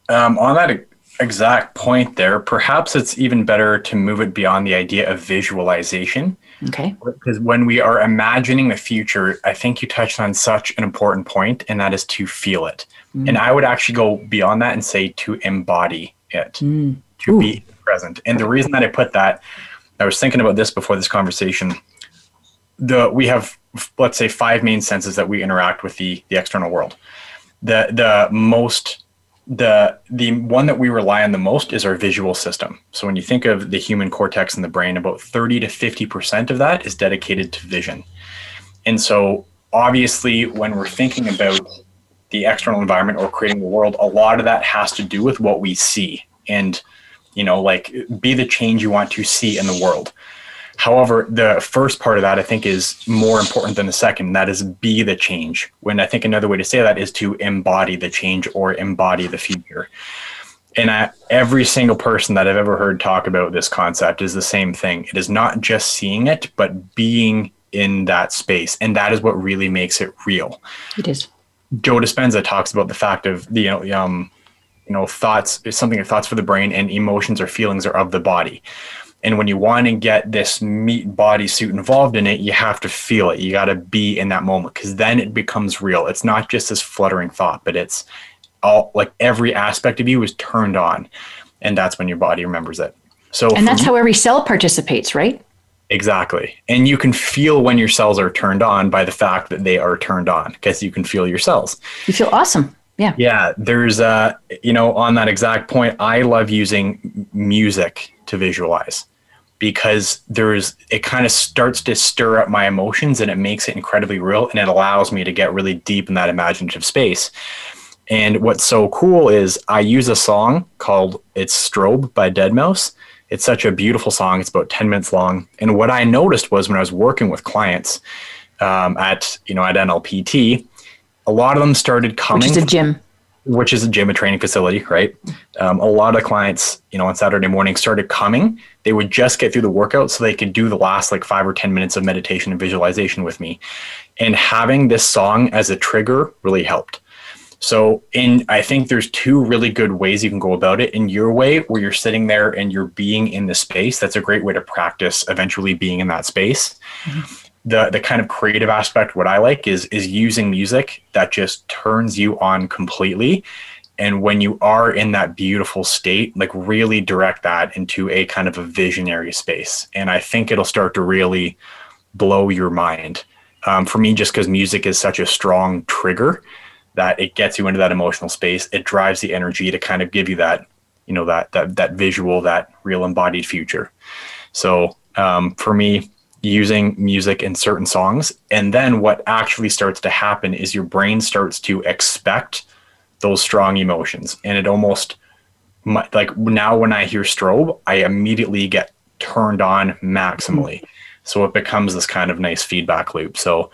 [SPEAKER 3] um, on that exact point there, perhaps it's even better to move it beyond the idea of visualization.
[SPEAKER 2] Okay.
[SPEAKER 3] Because when we are imagining the future, I think you touched on such an important point, and that is to feel it. Mm. And I would actually go beyond that and say to embody it, mm. to Ooh. be present. And the reason that I put that, I was thinking about this before this conversation. The we have let's say five main senses that we interact with the the external world. The the most the the one that we rely on the most is our visual system. So when you think of the human cortex in the brain, about 30 to 50% of that is dedicated to vision. And so obviously when we're thinking about the external environment or creating the world, a lot of that has to do with what we see and you know like be the change you want to see in the world. However, the first part of that I think is more important than the second. That is be the change. When I think another way to say that is to embody the change or embody the future. And I, every single person that I've ever heard talk about this concept is the same thing. It is not just seeing it, but being in that space. And that is what really makes it real.
[SPEAKER 2] It is.
[SPEAKER 3] Joe Dispenza talks about the fact of the, you know, um, you know, thoughts is something of thoughts for the brain and emotions or feelings are of the body. And when you want to get this meat body suit involved in it, you have to feel it. You got to be in that moment because then it becomes real. It's not just this fluttering thought, but it's all like every aspect of you is turned on. And that's when your body remembers it. So,
[SPEAKER 2] and that's how every cell participates, right?
[SPEAKER 3] Exactly. And you can feel when your cells are turned on by the fact that they are turned on because you can feel your cells.
[SPEAKER 2] You feel awesome. Yeah.
[SPEAKER 3] Yeah. There's, uh, you know, on that exact point, I love using music to visualize because there's it kind of starts to stir up my emotions and it makes it incredibly real and it allows me to get really deep in that imaginative space. And what's so cool is I use a song called It's Strobe by Deadmau5. It's such a beautiful song. It's about 10 minutes long. And what I noticed was when I was working with clients um, at, you know, at NLPT, a lot of them started coming.
[SPEAKER 2] Which is a gym.
[SPEAKER 3] Which is a gym and training facility, right? Um, a lot of clients, you know, on Saturday morning started coming. They would just get through the workout so they could do the last like five or 10 minutes of meditation and visualization with me. And having this song as a trigger really helped. So, in I think there's two really good ways you can go about it. In your way, where you're sitting there and you're being in the space, that's a great way to practice eventually being in that space. Mm-hmm the the kind of creative aspect what i like is is using music that just turns you on completely. And when you are in that beautiful state like really direct that into a kind of a visionary space. And i think it'll start to really blow your mind. Um, for me just because music is such a strong trigger that it gets you into that emotional space. It drives the energy to kind of give you that you know that that, that visual that real embodied future. So um, for me using music in certain songs. And then what actually starts to happen is your brain starts to expect those strong emotions. And it almost like now when I hear strobe, I immediately get turned on maximally. So it becomes this kind of nice feedback loop. So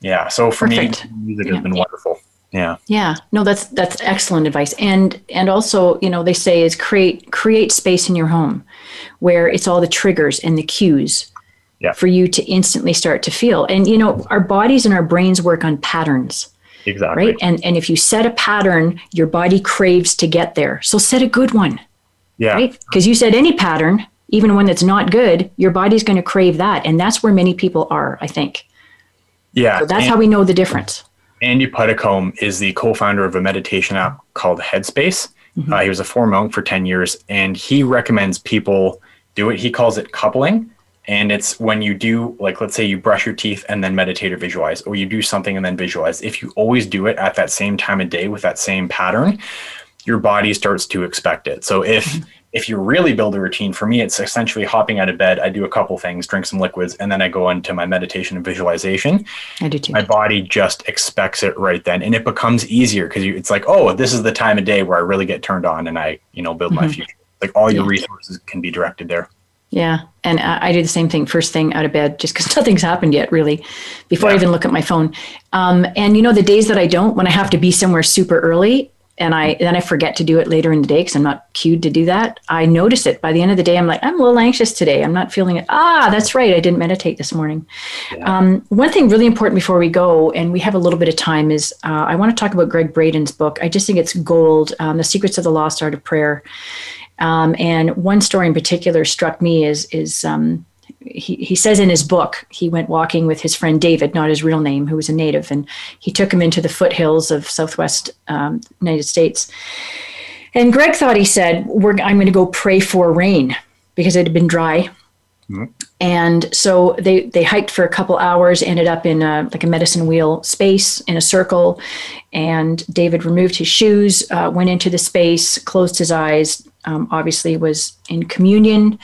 [SPEAKER 3] yeah, so for Perfect. me, music yeah. has been wonderful. Yeah.
[SPEAKER 2] Yeah. No, that's that's excellent advice. And and also, you know, they say is create create space in your home where it's all the triggers and the cues
[SPEAKER 3] yeah.
[SPEAKER 2] for you to instantly start to feel. And you know, our bodies and our brains work on patterns.
[SPEAKER 3] Exactly.
[SPEAKER 2] Right. And and if you set a pattern, your body craves to get there. So set a good one.
[SPEAKER 3] Yeah.
[SPEAKER 2] Right? Because you set any pattern, even when it's not good, your body's going to crave that. And that's where many people are, I think.
[SPEAKER 3] Yeah.
[SPEAKER 2] So that's and, how we know the difference.
[SPEAKER 3] Andy Puddicombe is the co-founder of a meditation app called Headspace. Mm-hmm. Uh, he was a former monk for 10 years and he recommends people do it. He calls it coupling and it's when you do like let's say you brush your teeth and then meditate or visualize or you do something and then visualize. If you always do it at that same time of day with that same pattern your body starts to expect it. So if mm-hmm. if you really build a routine for me it's essentially hopping out of bed i do a couple things drink some liquids and then i go into my meditation and visualization.
[SPEAKER 2] I do too.
[SPEAKER 3] My body just expects it right then and it becomes easier because it's like oh this is the time of day where i really get turned on and i you know build mm-hmm. my future. Like all your resources can be directed there
[SPEAKER 2] yeah. And I, I do the same thing first thing out of bed, just because *laughs* nothing's happened yet, really, before yeah. I even look at my phone. Um, and you know, the days that I don't, when I have to be somewhere super early, and I then I forget to do it later in the day because I'm not cued to do that. I notice it by the end of the day. I'm like, I'm a little anxious today. I'm not feeling it. Ah, that's right. I didn't meditate this morning. Yeah. Um, one thing really important before we go, and we have a little bit of time, is uh, I want to talk about Gregg Braden's book. I just think it's gold. Um, the Secrets of the Lost Art of Prayer. Um, and one story in particular struck me is is um, he, he says in his book he went walking with his friend David, not his real name, who was a native, and he took him into the foothills of Southwest um, United States. And Gregg thought he said, "I'm going to go pray for rain because it had been dry." Mm-hmm. And so they they hiked for a couple hours, ended up in a, like a medicine wheel space in a circle, and David removed his shoes, uh, went into the space, closed his eyes, um, obviously was in communion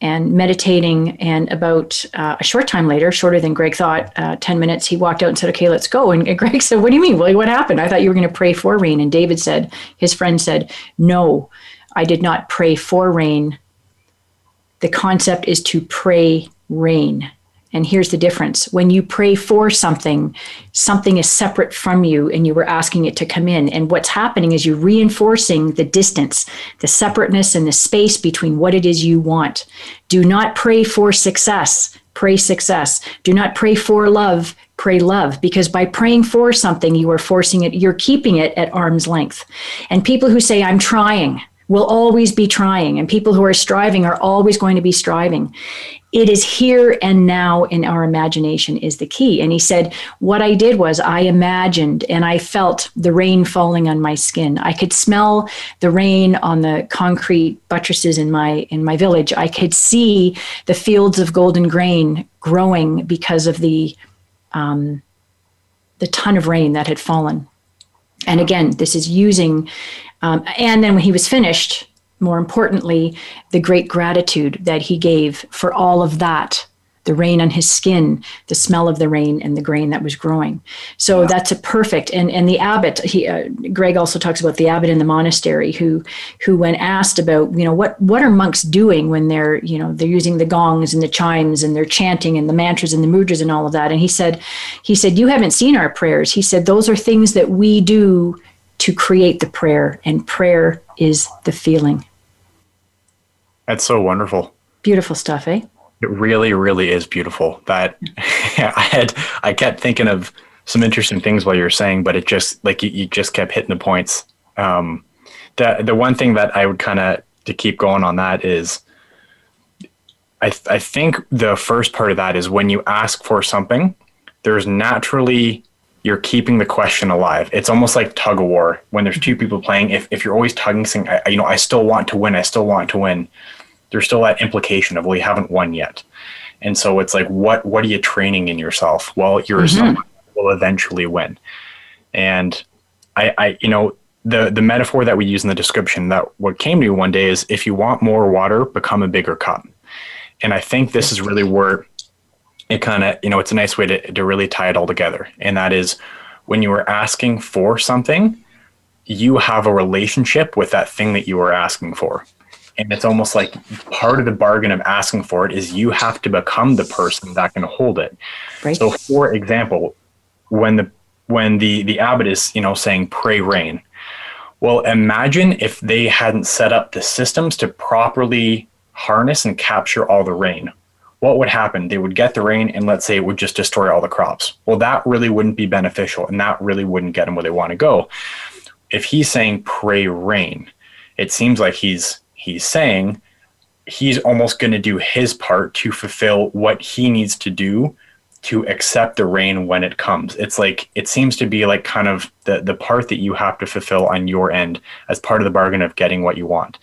[SPEAKER 2] and meditating. And about uh, a short time later, shorter than Gregg thought, uh, 10 minutes, he walked out and said, Okay, let's go. And, Gregg *laughs* said, What do you mean? Well, what happened? I thought you were going to pray for rain. And David said, His friend said, No, I did not pray for rain. The concept is to pray rain. And here's the difference when you pray for something, something is separate from you and you were asking it to come in. And what's happening is you're reinforcing the distance, the separateness, and the space between what it is you want. Do not pray for success, pray success. Do not pray for love, pray love because by praying for something you are forcing it you're keeping it at arm's length and people who say i'm trying will always be trying and people who are striving are always going to be striving it is here and now in our imagination is the key. And he said what i did was i imagined and i felt the rain falling on my skin. I could smell the rain on the concrete buttresses in my in my village. I could see the fields of golden grain growing because of the um, the ton of rain that had fallen. And again this is using um, and then when he was finished more importantly, the great gratitude that he gave for all of that the rain on his skin, the smell of the rain, and the grain that was growing. So yeah. that's a perfect. And and the abbot, he uh, Gregg also talks about the abbot in the monastery who who when asked about you know what what are monks doing when they're you know they're using the gongs and the chimes and they're chanting and the mantras and the mudras and all of that. And he said he said you haven't seen our prayers. He said those are things that we do to create the prayer, and prayer is the feeling.
[SPEAKER 3] That's so wonderful.
[SPEAKER 2] Beautiful stuff, eh?
[SPEAKER 3] It really, really is beautiful. That *laughs* I had, I kept thinking of some interesting things while you were saying, but it just like you, you just kept hitting the points. Um, the the one thing that I would kind of to keep going on that is, I th- I think the first part of that is when you ask for something, there's naturally you're keeping the question alive. It's almost like tug of war when there's two people playing. If, if you're always tugging, saying, I, you know, I still want to win, I still want to win, there's still that implication of, well, you haven't won yet. And so it's like, what, what are you training in yourself? Well, you're mm-hmm. someone will eventually win. And I, I, you know, the, the metaphor that we use in the description that what came to me one day is if you want more water, become a bigger cup. And I think this is really where it kind of, you know, it's a nice way to, to really tie it all together. And that is when you are asking for something, you have a relationship with that thing that you are asking for. And it's almost like part of the bargain of asking for it is you have to become the person that can hold it. Right. So for example, when the when the the abbot is, you know, saying pray rain. Well, imagine if they hadn't set up the systems to properly harness and capture all the rain what would happen? They would get the rain and let's say it would just destroy all the crops. Well, that really wouldn't be beneficial and that really wouldn't get them where they want to go. If he's saying pray rain, it seems like he's he's saying he's almost going to do his part to fulfill what he needs to do to accept the rain when it comes. It's like it seems to be like kind of the the part that you have to fulfill on your end as part of the bargain of getting what you want.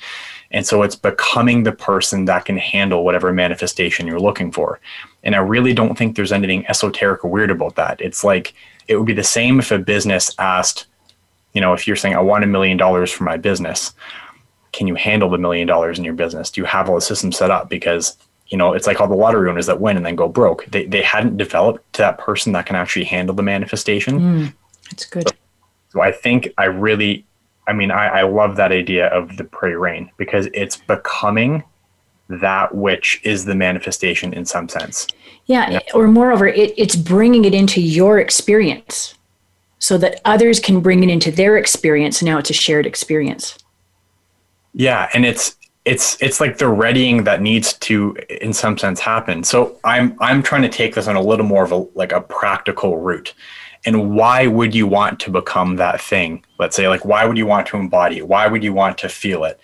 [SPEAKER 3] And so it's becoming the person that can handle whatever manifestation you're looking for. And I really don't think there's anything esoteric or weird about that. It's like it would be the same if a business asked, you know, if you're saying, I want a million dollars for my business, can you handle the million dollars in your business? Do you have all the systems set up? Because, you know, it's like all the lottery owners that win and then go broke. They, they hadn't developed to that person that can actually handle the manifestation.
[SPEAKER 2] Mm, that's good.
[SPEAKER 3] So, so I think I really I mean, I, I love that idea of the pray rain because it's becoming that which is the manifestation in some sense.
[SPEAKER 2] Yeah, yeah. or moreover, it, it's bringing it into your experience so that others can bring it into their experience. Now it's a shared experience.
[SPEAKER 3] Yeah, and it's it's it's like the readying that needs to in some sense happen. So I'm I'm trying to take this on a little more of a like a practical route and why would you want to become that thing? Let's say like why would you want to embody it? Why would you want to feel it?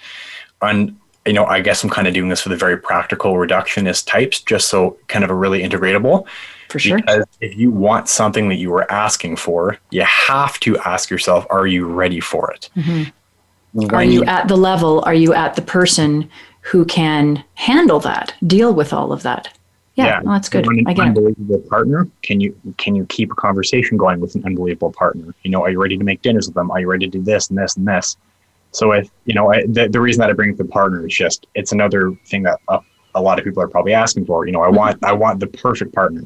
[SPEAKER 3] And you know i guess i'm kind of doing this for the very practical reductionist types just so kind of a really integratable.
[SPEAKER 2] For sure.
[SPEAKER 3] Because if you want something that you were asking for you have to ask yourself are you ready for it?
[SPEAKER 2] Mm-hmm. are you, you at the level are you at the person who can handle that deal with all of that yeah, yeah. Well, that's good.
[SPEAKER 3] An unbelievable partner. Can you can you keep a conversation going with an unbelievable partner? You know, are you ready to make dinners with them? Are you ready to do this and this and this? So if you know, I, the, the reason that I bring up the partner is just it's another thing that a, a lot of people are probably asking for. You know, I mm-hmm. want I want the perfect partner.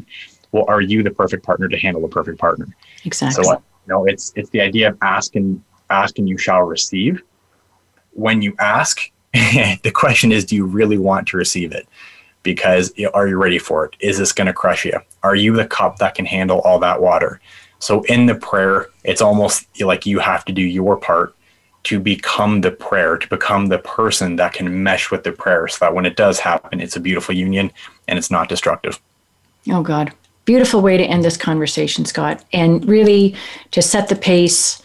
[SPEAKER 3] Well, are you the perfect partner to handle the perfect partner?
[SPEAKER 2] Exactly.
[SPEAKER 3] So you know, it's it's the idea of asking asking you shall receive. When you ask, *laughs* the question is, do you really want to receive it? Because are you ready for it? Is this going to crush you? Are you the cup that can handle all that water? So in the prayer, it's almost like you have to do your part to become the prayer, to become the person that can mesh with the prayer so that when it does happen, it's a beautiful union and it's not destructive.
[SPEAKER 2] Oh, God. Beautiful way to end this conversation, Scott. And really to set the pace,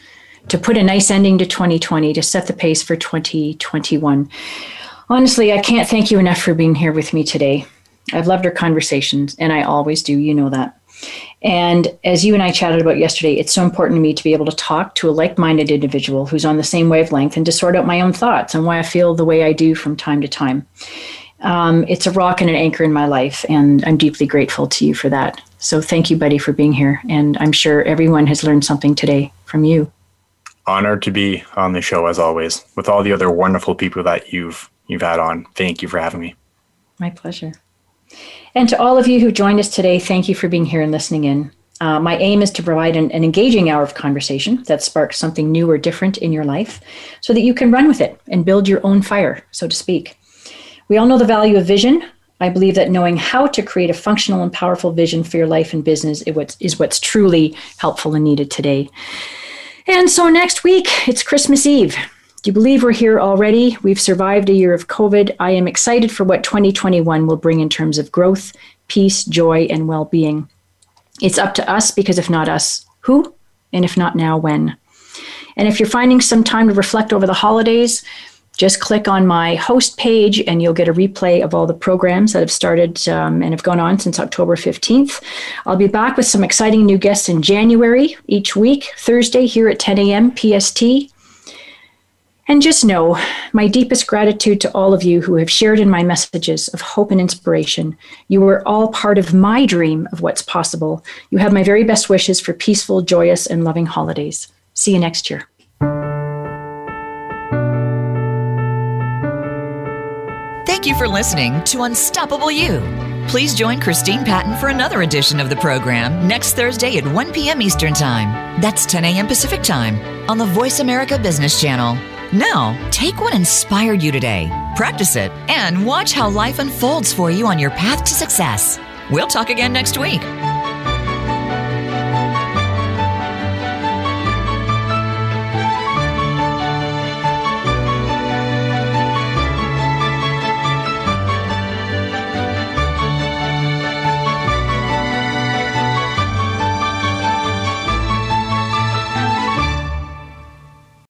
[SPEAKER 2] to put a nice ending to 2020, to set the pace for 2021. Honestly, I can't thank you enough for being here with me today. I've loved our conversations, and I always do. You know that. And as you and I chatted about yesterday, it's so important to me to be able to talk to a like minded individual who's on the same wavelength and to sort out my own thoughts and why I feel the way I do from time to time. Um, it's a rock and an anchor in my life, and I'm deeply grateful to you for that. So thank you, buddy, for being here. And I'm sure everyone has learned something today from you.
[SPEAKER 3] Honored to be on the show as always with all the other wonderful people that you've you've had on. Thank you for having me.
[SPEAKER 2] My pleasure. And to all of you who joined us today, thank you for being here and listening in. Uh, my aim is to provide an, an, engaging hour of conversation that sparks something new or different in your life so that you can run with it and build your own fire, so to speak. We all know the value of vision. I believe that knowing how to create a functional and powerful vision for your life and business is what's, is what's truly helpful and needed today. And so next week, it's Christmas Eve. Do you believe we're here already? We've survived a year of COVID. I am excited for what 2021 will bring in terms of growth, peace, joy, and well being. It's up to us because if not us, who? And if not now, when? And if you're finding some time to reflect over the holidays, just click on my host page and you'll get a replay of all the programs that have started um, and have gone on since October 15th. I'll be back with some exciting new guests in January each week, Thursday here at 10 a.m. PST. And just know my deepest gratitude to all of you who have shared in my messages of hope and inspiration. You are all part of my dream of what's possible. You have my very best wishes for peaceful, joyous, and loving holidays. See you next year.
[SPEAKER 1] Thank you for listening to Unstoppable You. Please join Christine Patton for another edition of the program next Thursday at 1 p.m. Eastern Time. That's 10 a.m. Pacific Time on the Voice America Business Channel. Now, take what inspired you today, practice it, and watch how life unfolds for you on your path to success. We'll talk again next week.